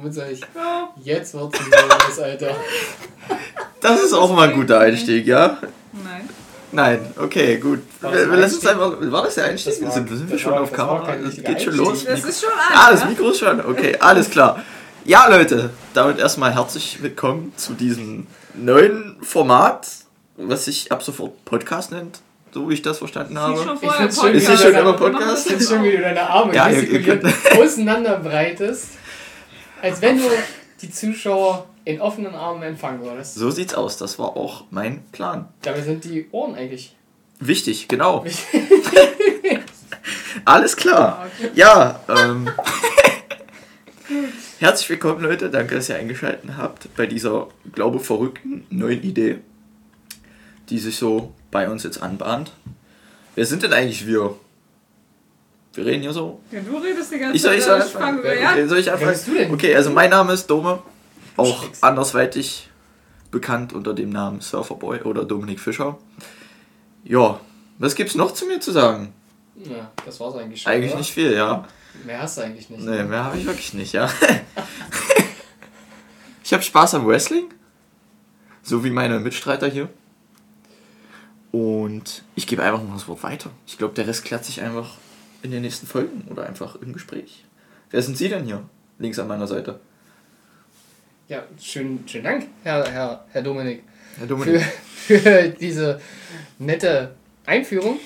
Womit sag ich? Jetzt wird's ein Serious, Alter. Das ist auch mal ein guter Einstieg, ja? Nein. Nein, okay, gut. War Wir, das wir lassen uns einfach. War das der Einstieg? Das war- sind, sind wir das schon war- auf das Kamera? richtiger geht schon los. Das ist schon an. Ah, das? Mikro ist schon. Okay, alles klar. Ja, Leute, damit erstmal herzlich willkommen zu diesem neuen Format, was sich ab sofort Podcast nennt, so wie ich das verstanden habe. schon Ich vorher Ist sie schon immer Podcast? das Ich finde schon, wie du deine Arme Ja, ihr- gestikuliert ihr auseinander breitest. Als wenn du die Zuschauer in offenen Armen empfangen würdest. So sieht's aus, das war auch mein Plan. Dabei sind die Ohren eigentlich. Wichtig, genau. Alles klar. Ja, ähm. Herzlich willkommen, Leute. Danke, dass ihr eingeschaltet habt bei dieser, glaube verrückten neuen Idee, die sich so bei uns jetzt anbahnt. Wer sind denn eigentlich wir? Wir reden hier so. Ja, du redest die ganze Ich soll, ich Zeit. soll ich fange anfangen. über ja. Okay, soll ich Wer anfangen? bist du denn? Okay, also mein Name ist Dome, auch andersweitig bekannt unter dem Namen Surferboy oder Dominik Fischer. Ja, was gibt's noch zu mir zu sagen? Ja, das war's eigentlich schon. Eigentlich oder? nicht viel, ja. Mehr hast du eigentlich nicht. Nee, mehr habe ich wirklich nicht, ja. ich habe Spaß am Wrestling, so wie meine Mitstreiter hier. Und ich gebe einfach mal das Wort weiter. Ich glaube, der Rest klärt sich einfach in den nächsten Folgen oder einfach im Gespräch. Wer sind Sie denn hier? Links an meiner Seite. Ja, schönen, schönen Dank, Herr, Herr, Herr Dominik, Herr für, Dominik. für diese nette Einführung.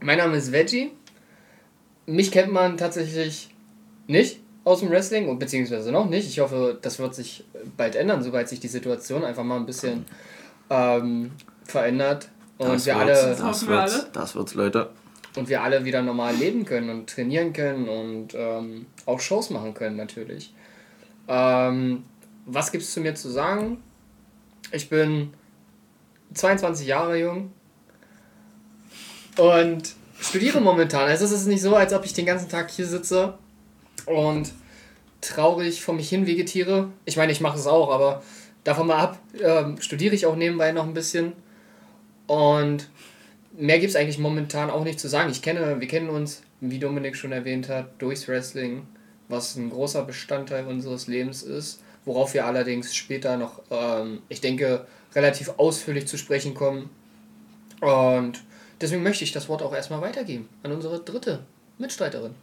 Mein Name ist Veggie. Mich kennt man tatsächlich nicht aus dem Wrestling, und beziehungsweise noch nicht. Ich hoffe, das wird sich bald ändern, sobald sich die Situation einfach mal ein bisschen ähm, verändert und Das wir wird's, alle das wird's, das wird's, Leute. Und wir alle wieder normal leben können und trainieren können und ähm, auch Shows machen können natürlich. Ähm, was gibt's zu mir zu sagen? Ich bin 22 Jahre jung und studiere momentan. Also es ist nicht so, als ob ich den ganzen Tag hier sitze und traurig vor mich hin vegetiere. Ich meine, ich mache es auch, aber davon mal ab, ähm, studiere ich auch nebenbei noch ein bisschen. Und mehr gibt es eigentlich momentan auch nicht zu sagen. Ich kenne, wir kennen uns, wie Dominik schon erwähnt hat, durchs Wrestling, was ein großer Bestandteil unseres Lebens ist, worauf wir allerdings später noch, ähm, ich denke, relativ ausführlich zu sprechen kommen. Und deswegen möchte ich das Wort auch erstmal weitergeben an unsere dritte Mitstreiterin.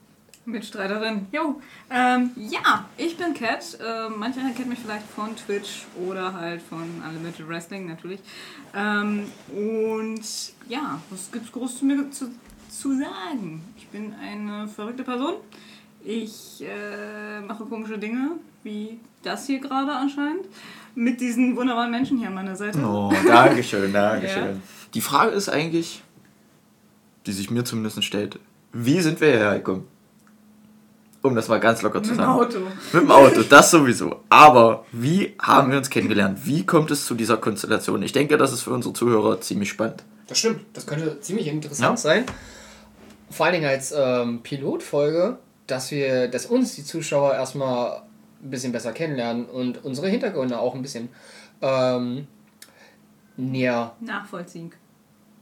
Mitstreiterin. Jo. Ähm, ja, ich bin Kat. Ähm, manche kennen mich vielleicht von Twitch oder halt von Unlimited Wrestling natürlich. Ähm, und ja, was gibt's groß zu mir zu, zu sagen? Ich bin eine verrückte Person. Ich äh, mache komische Dinge, wie das hier gerade anscheinend, mit diesen wunderbaren Menschen hier an meiner Seite. Oh, Dankeschön, Dankeschön. Ja. Die Frage ist eigentlich, die sich mir zumindest stellt, wie sind wir hierher gekommen? Um das mal ganz locker zu Mit dem sagen. Auto. Mit dem Auto, das sowieso. Aber wie haben wir uns kennengelernt? Wie kommt es zu dieser Konstellation? Ich denke, das ist für unsere Zuhörer ziemlich spannend. Das stimmt, das könnte ziemlich interessant Ja. sein. Vor allen Dingen als ähm, Pilotfolge, dass wir, dass uns die Zuschauer erstmal ein bisschen besser kennenlernen und unsere Hintergründe auch ein bisschen ähm, näher Nachvollziehen.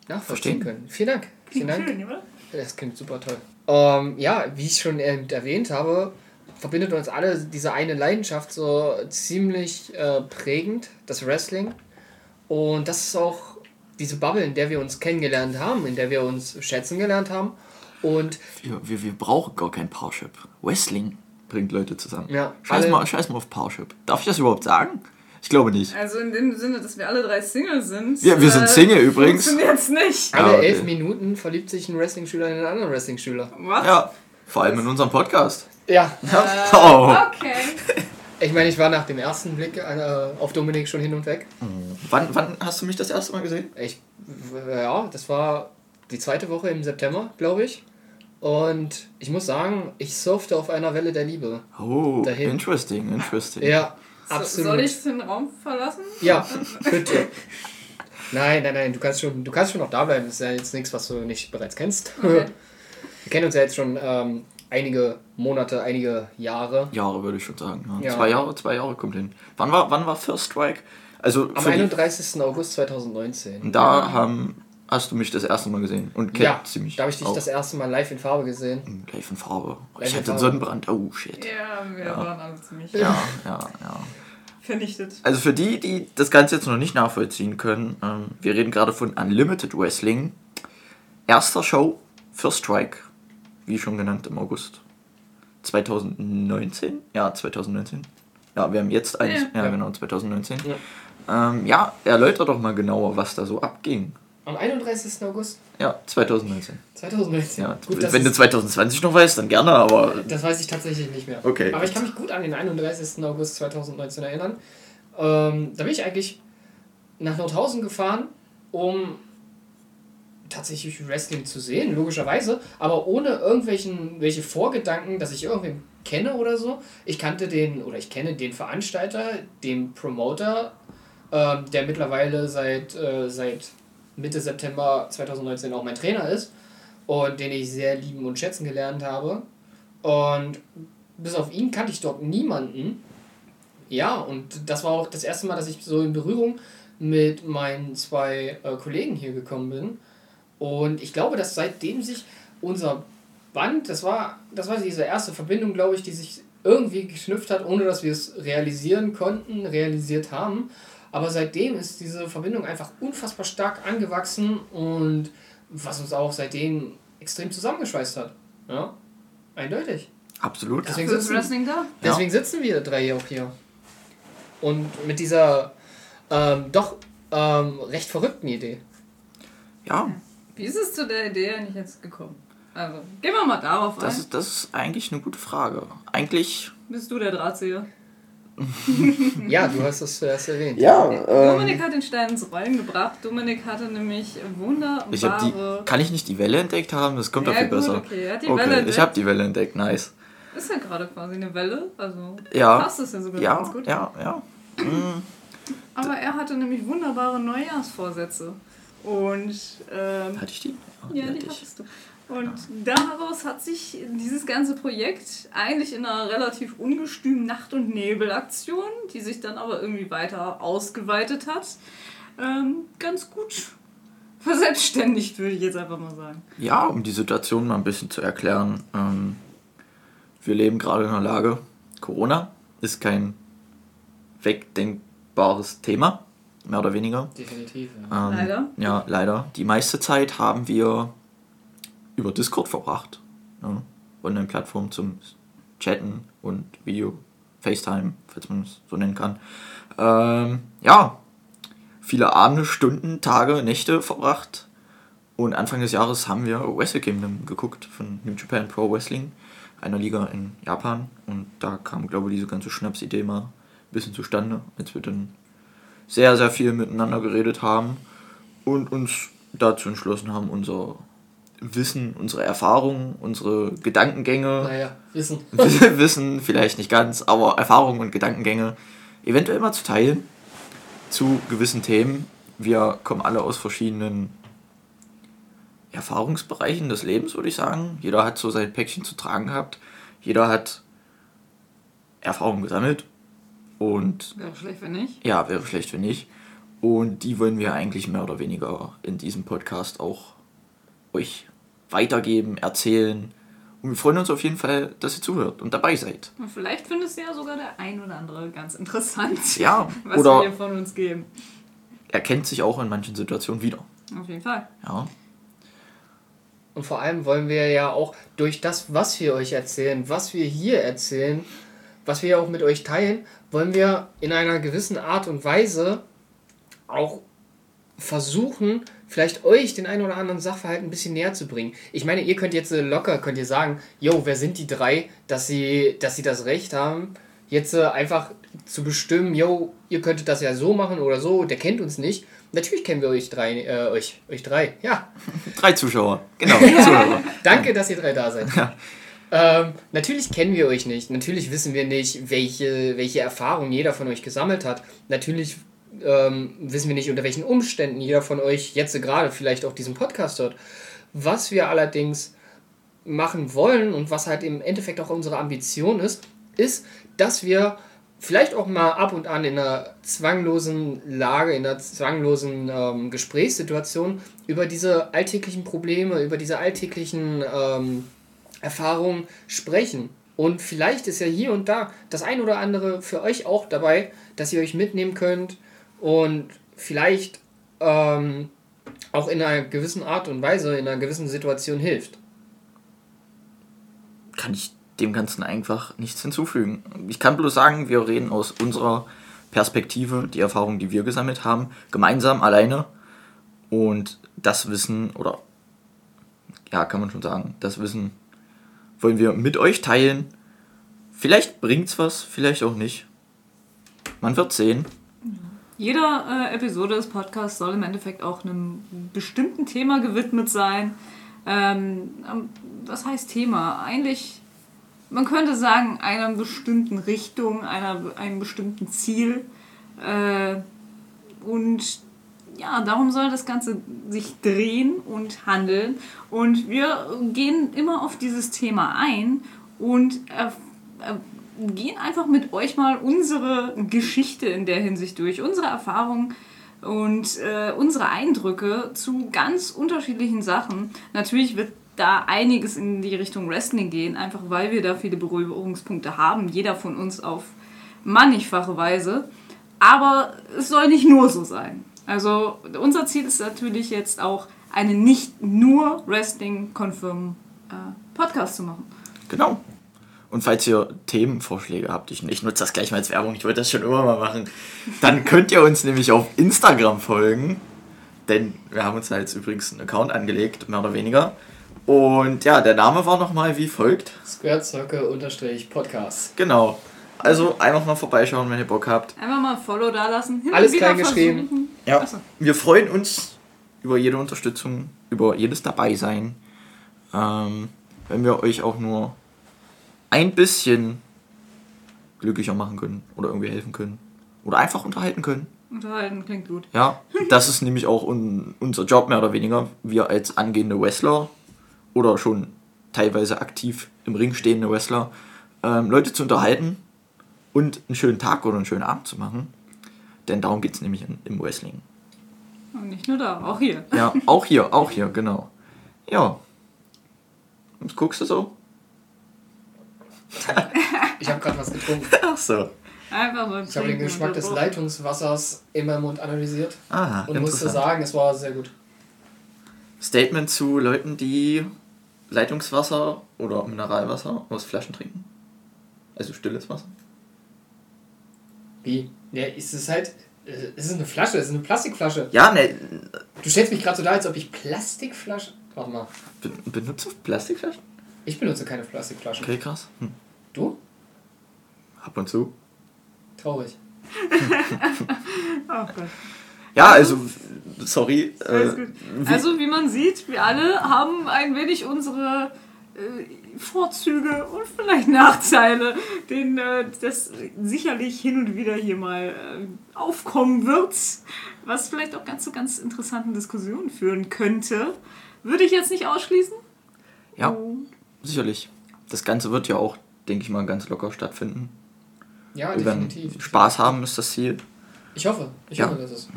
nachvollziehen Verstehen. können. Vielen Dank. Vielen Dank. schön, oder? Das klingt super toll. Ähm, ja, wie ich schon erwähnt habe, verbindet uns alle diese eine Leidenschaft so ziemlich äh, prägend, das Wrestling. Und das ist auch diese Bubble, in der wir uns kennengelernt haben, in der wir uns schätzen gelernt haben. Und Wir, wir, wir brauchen gar kein Parship. Wrestling bringt Leute zusammen. Ja, scheiß, mal, scheiß mal auf Parship. Darf ich das überhaupt sagen? Ich glaube nicht. Also in dem Sinne, dass wir alle drei Single sind. Ja, wir sind Single übrigens. Funktioniert's nicht. alle Ah, okay. elf Minuten verliebt sich ein Wrestling-Schüler in einen anderen Wrestling-Schüler. Was? Ja, vor allem in unserem Podcast. Ja, Oh. Okay. ich meine, ich war nach dem ersten Blick äh, auf Dominik schon hin und weg. Wann, wann hast du mich das erste Mal gesehen? Ich, ja, das war die zweite Woche im September, glaube ich. Und ich muss sagen, ich surfte auf einer Welle der Liebe. Oh, Dahin. interesting, interesting. Ja, absolut. soll ich den Raum verlassen? Ja, bitte. Nein, nein, nein, du kannst schon, du kannst schon noch da bleiben. Das ist ja jetzt nichts, was du nicht bereits kennst. Okay. Wir kennen uns ja jetzt schon ähm, einige Monate, einige Jahre. Jahre würde ich schon sagen. Ja. Ja. Zwei Jahre, zwei Jahre kommt hin. Wann war, wann war First Strike? Also Am für die, 31. August 2019. da haben hast du mich das erste Mal gesehen. Und Cat Ja, ziemlich. da habe ich dich auch. das erste Mal live in Farbe gesehen. Live in Farbe. Live ich hatte Farbe. Sonnenbrand. Oh shit. Ja, wir Ja. waren alle ziemlich Ja, ja, ja. vernichtet. Also für die, die das Ganze jetzt noch nicht nachvollziehen können, ähm, wir reden gerade von Unlimited Wrestling. Erster Show, First Strike, wie schon genannt im August 2019. Ja, 2019. Ja, wir haben jetzt eins. Ja. Ja, genau, 2019. Ja. Ähm, ja, erläuter doch mal genauer, was da so abging. Am 31. August Ja, 2019. 2019. Ja, Gut, wenn du ist- 2020 noch weißt, dann gerne, aber Das weiß ich tatsächlich nicht mehr. Okay. Aber ich kann mich gut an den 31. August 2019 erinnern. Ähm, da bin ich eigentlich nach Nordhausen gefahren, um tatsächlich Wrestling zu sehen, logischerweise, aber ohne irgendwelchen welche Vorgedanken, dass ich irgendwen kenne oder so. Ich kannte den, oder ich kenne den Veranstalter, den Promoter, ähm, der mittlerweile seit, äh, seit Mitte September 2019 auch mein Trainer ist und den ich sehr lieben und schätzen gelernt habe. Und bis auf ihn kannte ich dort niemanden. Ja, und das war auch das erste Mal, dass ich so in Berührung mit meinen zwei äh, Kollegen hier gekommen bin. Und ich glaube, dass seitdem sich unser Band, das war, das war diese erste Verbindung, glaube ich, die sich irgendwie geknüpft hat, ohne dass wir es realisieren konnten, realisiert haben. Aber seitdem ist diese Verbindung einfach unfassbar stark angewachsen und was uns auch seitdem extrem zusammengeschweißt hat. Ja, eindeutig. absolut. Deswegen sitzen, Wrestling da? deswegen sitzen wir drei hier auch hier. Und mit dieser ähm, doch ähm, recht verrückten Idee. Ja, Wie ist es zu der Idee eigentlich jetzt gekommen? Also, gehen wir mal darauf das ein. ist, das ist eigentlich eine gute Frage. Eigentlich. Bist du der Drahtzieher? Ja, du hast es zuerst erwähnt. Ja, Dominik hat den Stein ins Rollen gebracht. Dominik hatte nämlich wunderbare... Ich hab die, kann ich nicht die Welle entdeckt haben? Das kommt Ja, doch viel gut, besser. okay, er hat die okay, Welle ich entdeckt. habe die Welle entdeckt, nice. Ist ja gerade quasi eine Welle, also Ja. passt es ja sogar Ja, ganz gut. ja, ja. Mm, Aber er hatte nämlich wunderbare Neujahrsvorsätze. Und ähm, Hatte ich die? ja, hatte die ich. hattest du. Und daraus hat sich dieses ganze Projekt eigentlich in einer relativ ungestümen Nacht- und Nebelaktion, die sich dann aber irgendwie weiter ausgeweitet hat, ähm, ganz gut verselbstständigt, würde ich jetzt einfach mal sagen. Ja, um die Situation mal ein bisschen zu erklären. Ähm, wir leben gerade in einer Lage, Corona ist kein wegdenkbares Thema, mehr oder weniger. Definitiv. Ja. Ähm, Leider. Ja, leider. Die meiste Zeit haben wir über Discord verbracht. Ja, Online-Plattform zum Chatten und Video, FaceTime, falls man es so nennen kann. Ähm, ja, viele Abende, Stunden, Tage, Nächte verbracht. Und Anfang des Jahres haben wir Wrestle Kingdom geguckt von New Japan Pro Wrestling, einer Liga in Japan. Und da kam, glaube ich, diese ganze Schnapsidee mal ein bisschen zustande, als wir dann sehr, sehr viel miteinander geredet haben und uns dazu entschlossen haben, unser Wissen, unsere Erfahrungen, unsere Gedankengänge, Naja, Wissen. Wissen vielleicht nicht ganz, aber Erfahrungen und Gedankengänge eventuell mal zu teilen zu gewissen Themen. Wir kommen alle aus verschiedenen Erfahrungsbereichen des Lebens, würde ich sagen. Jeder hat so sein Päckchen zu tragen gehabt. Jeder hat Erfahrungen gesammelt und Wäre schlecht, wenn nicht. ja, wäre schlecht, wenn nicht. Und die wollen wir eigentlich mehr oder weniger in diesem Podcast auch euch weitergeben, erzählen. Und wir freuen uns auf jeden Fall, dass ihr zuhört und dabei seid. Und vielleicht findest du ja sogar der ein oder andere ganz interessant, Ja, was oder wir hier von uns geben. erkennt sich auch in manchen Situationen wieder. Auf jeden Fall. Ja, Und vor allem wollen wir ja auch durch das, was wir euch erzählen, was wir hier erzählen, was wir ja auch mit euch teilen, wollen wir in einer gewissen Art und Weise auch versuchen, vielleicht euch den einen oder anderen Sachverhalt ein bisschen näher zu bringen. Ich meine, ihr könnt jetzt äh, locker, könnt ihr sagen, yo, wer sind die drei, dass sie, dass sie das Recht haben, jetzt äh, einfach zu bestimmen, yo, ihr könntet das ja so machen oder so, der kennt uns nicht. Natürlich kennen wir euch drei, äh, euch, euch drei, ja. drei Zuschauer. Genau, Zuhörer. Danke, dass ihr drei da seid. Ähm, natürlich kennen wir euch nicht. Natürlich wissen wir nicht, welche, welche Erfahrungen jeder von euch gesammelt hat. Natürlich ähm, wissen wir nicht, unter welchen Umständen jeder von euch jetzt gerade vielleicht auch diesen Podcast hört. Was wir allerdings machen wollen und was halt im Endeffekt auch unsere Ambition ist, ist, dass wir vielleicht auch mal ab und an in einer zwanglosen Lage, in einer zwanglosen ähm, Gesprächssituation über diese alltäglichen Probleme, über diese alltäglichen ähm, Erfahrungen sprechen. Und vielleicht ist ja hier und da das ein oder andere für euch auch dabei, dass ihr euch mitnehmen könnt und vielleicht ähm, auch in einer gewissen Art und Weise, in einer gewissen Situation hilft. Kann ich dem Ganzen einfach nichts hinzufügen. Ich kann bloß sagen, wir reden aus unserer Perspektive, die Erfahrung, die wir gesammelt haben, gemeinsam, alleine. Und das Wissen, oder ja, kann man schon sagen, das Wissen wollen wir mit euch teilen. Vielleicht bringt's was, vielleicht auch nicht. Man wird sehen. Jeder äh, Episode des Podcasts soll im Endeffekt auch einem bestimmten Thema gewidmet sein. Ähm, ähm, was heißt Thema? Eigentlich, man könnte sagen, einer bestimmten Richtung, einer, einem bestimmten Ziel. Äh, und ja, darum soll das Ganze sich drehen und handeln. Und wir gehen immer auf dieses Thema ein und äh, gehen einfach mit euch mal unsere Geschichte in der Hinsicht durch, unsere Erfahrungen und äh, unsere Eindrücke zu ganz unterschiedlichen Sachen. Natürlich wird da einiges in die Richtung Wrestling gehen, einfach weil wir da viele Berührungspunkte haben, jeder von uns auf mannigfache Weise. Aber es soll nicht nur so sein. Also unser Ziel ist natürlich jetzt auch, einen nicht nur Wrestling-konfirmen äh, Podcast zu machen. Genau. Und falls ihr Themenvorschläge habt, ich, ich nutze das gleich mal als Werbung, ich wollte das schon immer mal machen, dann könnt ihr uns nämlich auf Instagram folgen. Denn wir haben uns da jetzt übrigens einen Account angelegt, mehr oder weniger. Und ja, der Name war nochmal wie folgt. Square Circle unterstrich Podcast. Genau. Also einfach mal vorbeischauen, wenn ihr Bock habt. Einfach mal ein Follow da lassen. Alles klein geschrieben. Ja. Achso. Wir freuen uns über jede Unterstützung, über jedes Dabeisein. Ähm, wenn wir euch auch nur ein bisschen glücklicher machen können oder irgendwie helfen können. Oder einfach unterhalten können. Unterhalten klingt gut. Ja, das ist nämlich auch un unser Job mehr oder weniger. Wir als angehende Wrestler oder schon teilweise aktiv im Ring stehende Wrestler, ähm, Leute zu unterhalten und einen schönen Tag oder einen schönen Abend zu machen. Denn darum geht es nämlich im Wrestling. Und nicht nur da, auch hier. Ja, auch hier, auch hier, genau. Ja. Was guckst du so? Ich habe gerade was getrunken. Ach so. Einfach mal Ich habe den Geschmack des. Leitungswassers in meinem Mund analysiert Ah, und musste sagen, es war sehr gut. Statement zu Leuten, die Leitungswasser oder Mineralwasser aus Flaschen trinken. Also stilles Wasser. Wie? Ja, es ist halt. äh, Es ist eine Flasche, es ist eine Plastikflasche. Ja, ne, Du stellst mich gerade so da, als ob ich Plastikflasche. Warte mal. be benutzt du Plastikflaschen? Ich benutze keine Plastikflaschen. Okay, krass. Hm. Du? Ab und zu. Traurig. Oh Gott. Ja, also, sorry. Äh, wie- Also, wie man sieht, wir alle haben ein wenig unsere äh, Vorzüge und vielleicht Nachteile, denen äh, das sicherlich hin und wieder hier mal äh, aufkommen wird, was vielleicht auch ganz zu ganz interessanten Diskussionen führen könnte. Würde ich jetzt nicht ausschließen. ja, Und sicherlich. Das Ganze wird ja auch, denke ich mal, ganz locker stattfinden. Ja, Wir definitiv. Spaß haben, ist das Ziel. Ich hoffe. Ich Ja. hoffe, dass es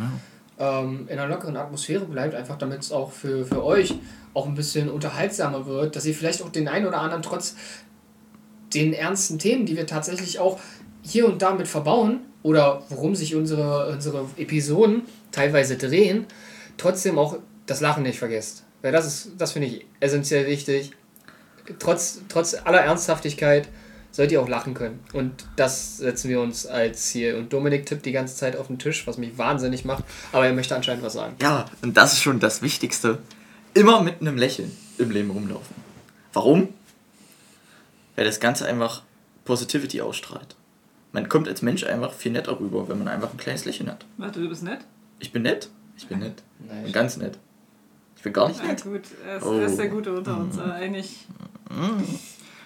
ähm, in einer lockeren Atmosphäre bleibt, einfach damit es auch für, für euch auch ein bisschen unterhaltsamer wird, dass ihr vielleicht auch den einen oder anderen trotz den ernsten Themen, die wir tatsächlich auch hier und da mit verbauen oder worum sich unsere, unsere Episoden teilweise drehen, trotzdem auch das Lachen nicht vergesst. Weil das ist, das finde ich essentiell wichtig. Trotz, trotz aller Ernsthaftigkeit sollt ihr auch lachen können. Und das setzen wir uns als Ziel. Und Dominik tippt die ganze Zeit auf den Tisch, was mich wahnsinnig macht. Aber er möchte anscheinend was sagen. Ja, und das ist schon das Wichtigste. Immer mit einem Lächeln im Leben rumlaufen. Warum? Weil das Ganze einfach Positivity ausstrahlt. Man kommt als Mensch einfach viel netter rüber, wenn man einfach ein kleines Lächeln hat. Warte, du bist nett? Ich bin nett. Ich bin nett. Ich Nein. bin ganz nett. Ich bin gar nicht Ja, nett. gut, er ist, Oh. er ist der Gute unter uns. äh, Eigentlich.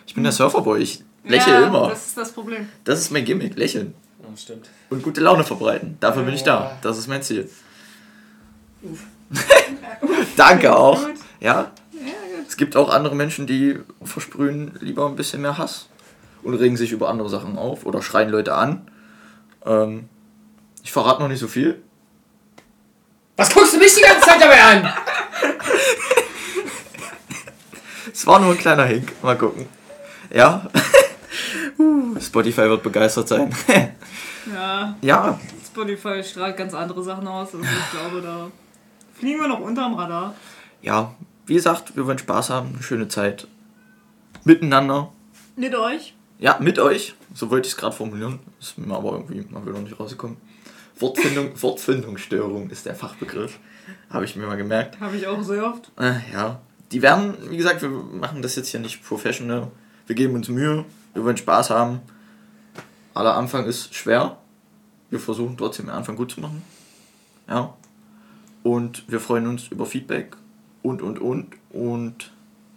Ich bin der Surferboy. Ich lächle ja, immer. Das ist das Problem. Das ist mein Gimmick. Lächeln. Oh, stimmt. Und gute Laune verbreiten. Dafür bin ich da. Ja. Das ist mein Ziel. Danke auch. Gut. Ja, Ja. Es gibt auch andere Menschen, die versprühen lieber ein bisschen mehr Hass und regen sich über andere Sachen auf oder schreien Leute an Ähm, ich verrate noch nicht so viel. Was guckst du mich die ganze Zeit dabei an? Es war nur ein kleiner Hink. Mal gucken. Ja. Uh, Spotify wird begeistert sein. Ja, ja, Spotify strahlt ganz andere Sachen aus. Also ich glaube, da fliegen wir noch unterm Radar. ja. Wie gesagt, wir wollen Spaß haben, eine schöne Zeit. Miteinander. Mit euch. Ja, mit euch. So wollte ich es gerade formulieren. Ist mir aber irgendwie mal wieder nicht rausgekommen. Wortfindung, Wortfindungsstörung ist der Fachbegriff. Habe ich mir mal gemerkt. Habe ich auch sehr oft. Äh, ja. Die werden, wie gesagt, wir machen das jetzt hier nicht professional. Wir geben uns Mühe. Wir wollen Spaß haben. Aller Anfang ist schwer. Wir versuchen trotzdem den Anfang gut zu machen. Ja. Und wir freuen uns über Feedback und, und, und. Und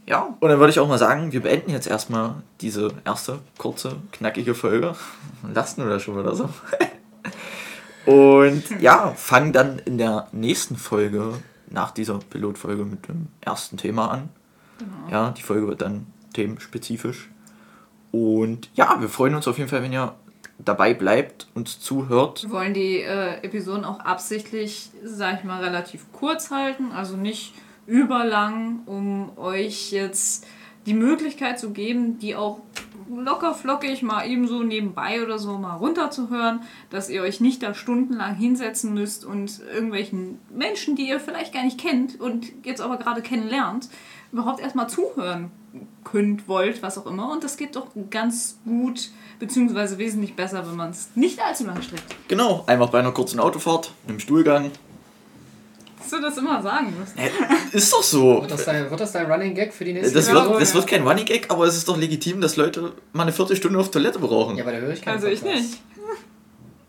ja. Und dann würde ich auch mal sagen, wir beenden jetzt erstmal diese erste kurze, knackige Folge. Lassen wir das schon wieder so. Und ja, fangen dann in der nächsten Folge nach dieser Pilotfolge mit dem ersten Thema an. Genau. Ja, die Folge wird dann themenspezifisch. Und ja, wir freuen uns auf jeden Fall, wenn ihr dabei bleibt, uns zuhört. Wir wollen die äh, Episoden auch absichtlich, sag ich mal, relativ kurz halten, also nicht überlang, um euch jetzt die Möglichkeit zu geben, die auch locker flockig mal ebenso nebenbei oder so mal runterzuhören, dass ihr euch nicht da stundenlang hinsetzen müsst und irgendwelchen Menschen, die ihr vielleicht gar nicht kennt und jetzt aber gerade kennenlernt, überhaupt erstmal zuhören könnt, wollt, was auch immer. Und das geht doch ganz gut, beziehungsweise wesentlich besser, wenn man es nicht allzu lang streckt. Genau, einfach bei einer kurzen Autofahrt, einem Stuhlgang. Dass du das immer sagen musst. Hä, Ist doch so. Wird das dein, wird das dein Running Gag für die nächste Das wird, aber das ja. wird kein Running Gag, aber es ist doch legitim, dass Leute mal eine Viertelstunde auf Toilette brauchen. Ja, aber da höre ich keinen Also ich Podcast.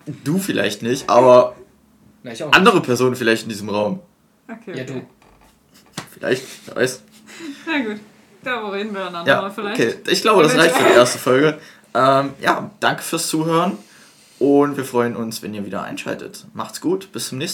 nicht. Du vielleicht nicht, aber Na, ich auch nicht. andere Personen vielleicht in diesem Raum. Okay. Ja, okay. du. Vielleicht, wer weiß. Na gut. Darüber reden wir dann Ja, aber vielleicht. okay. Ich glaube, das reicht für die erste Folge. Ähm, ja, danke fürs Zuhören und wir freuen uns, wenn ihr wieder einschaltet. Macht's gut, bis zum nächsten Mal.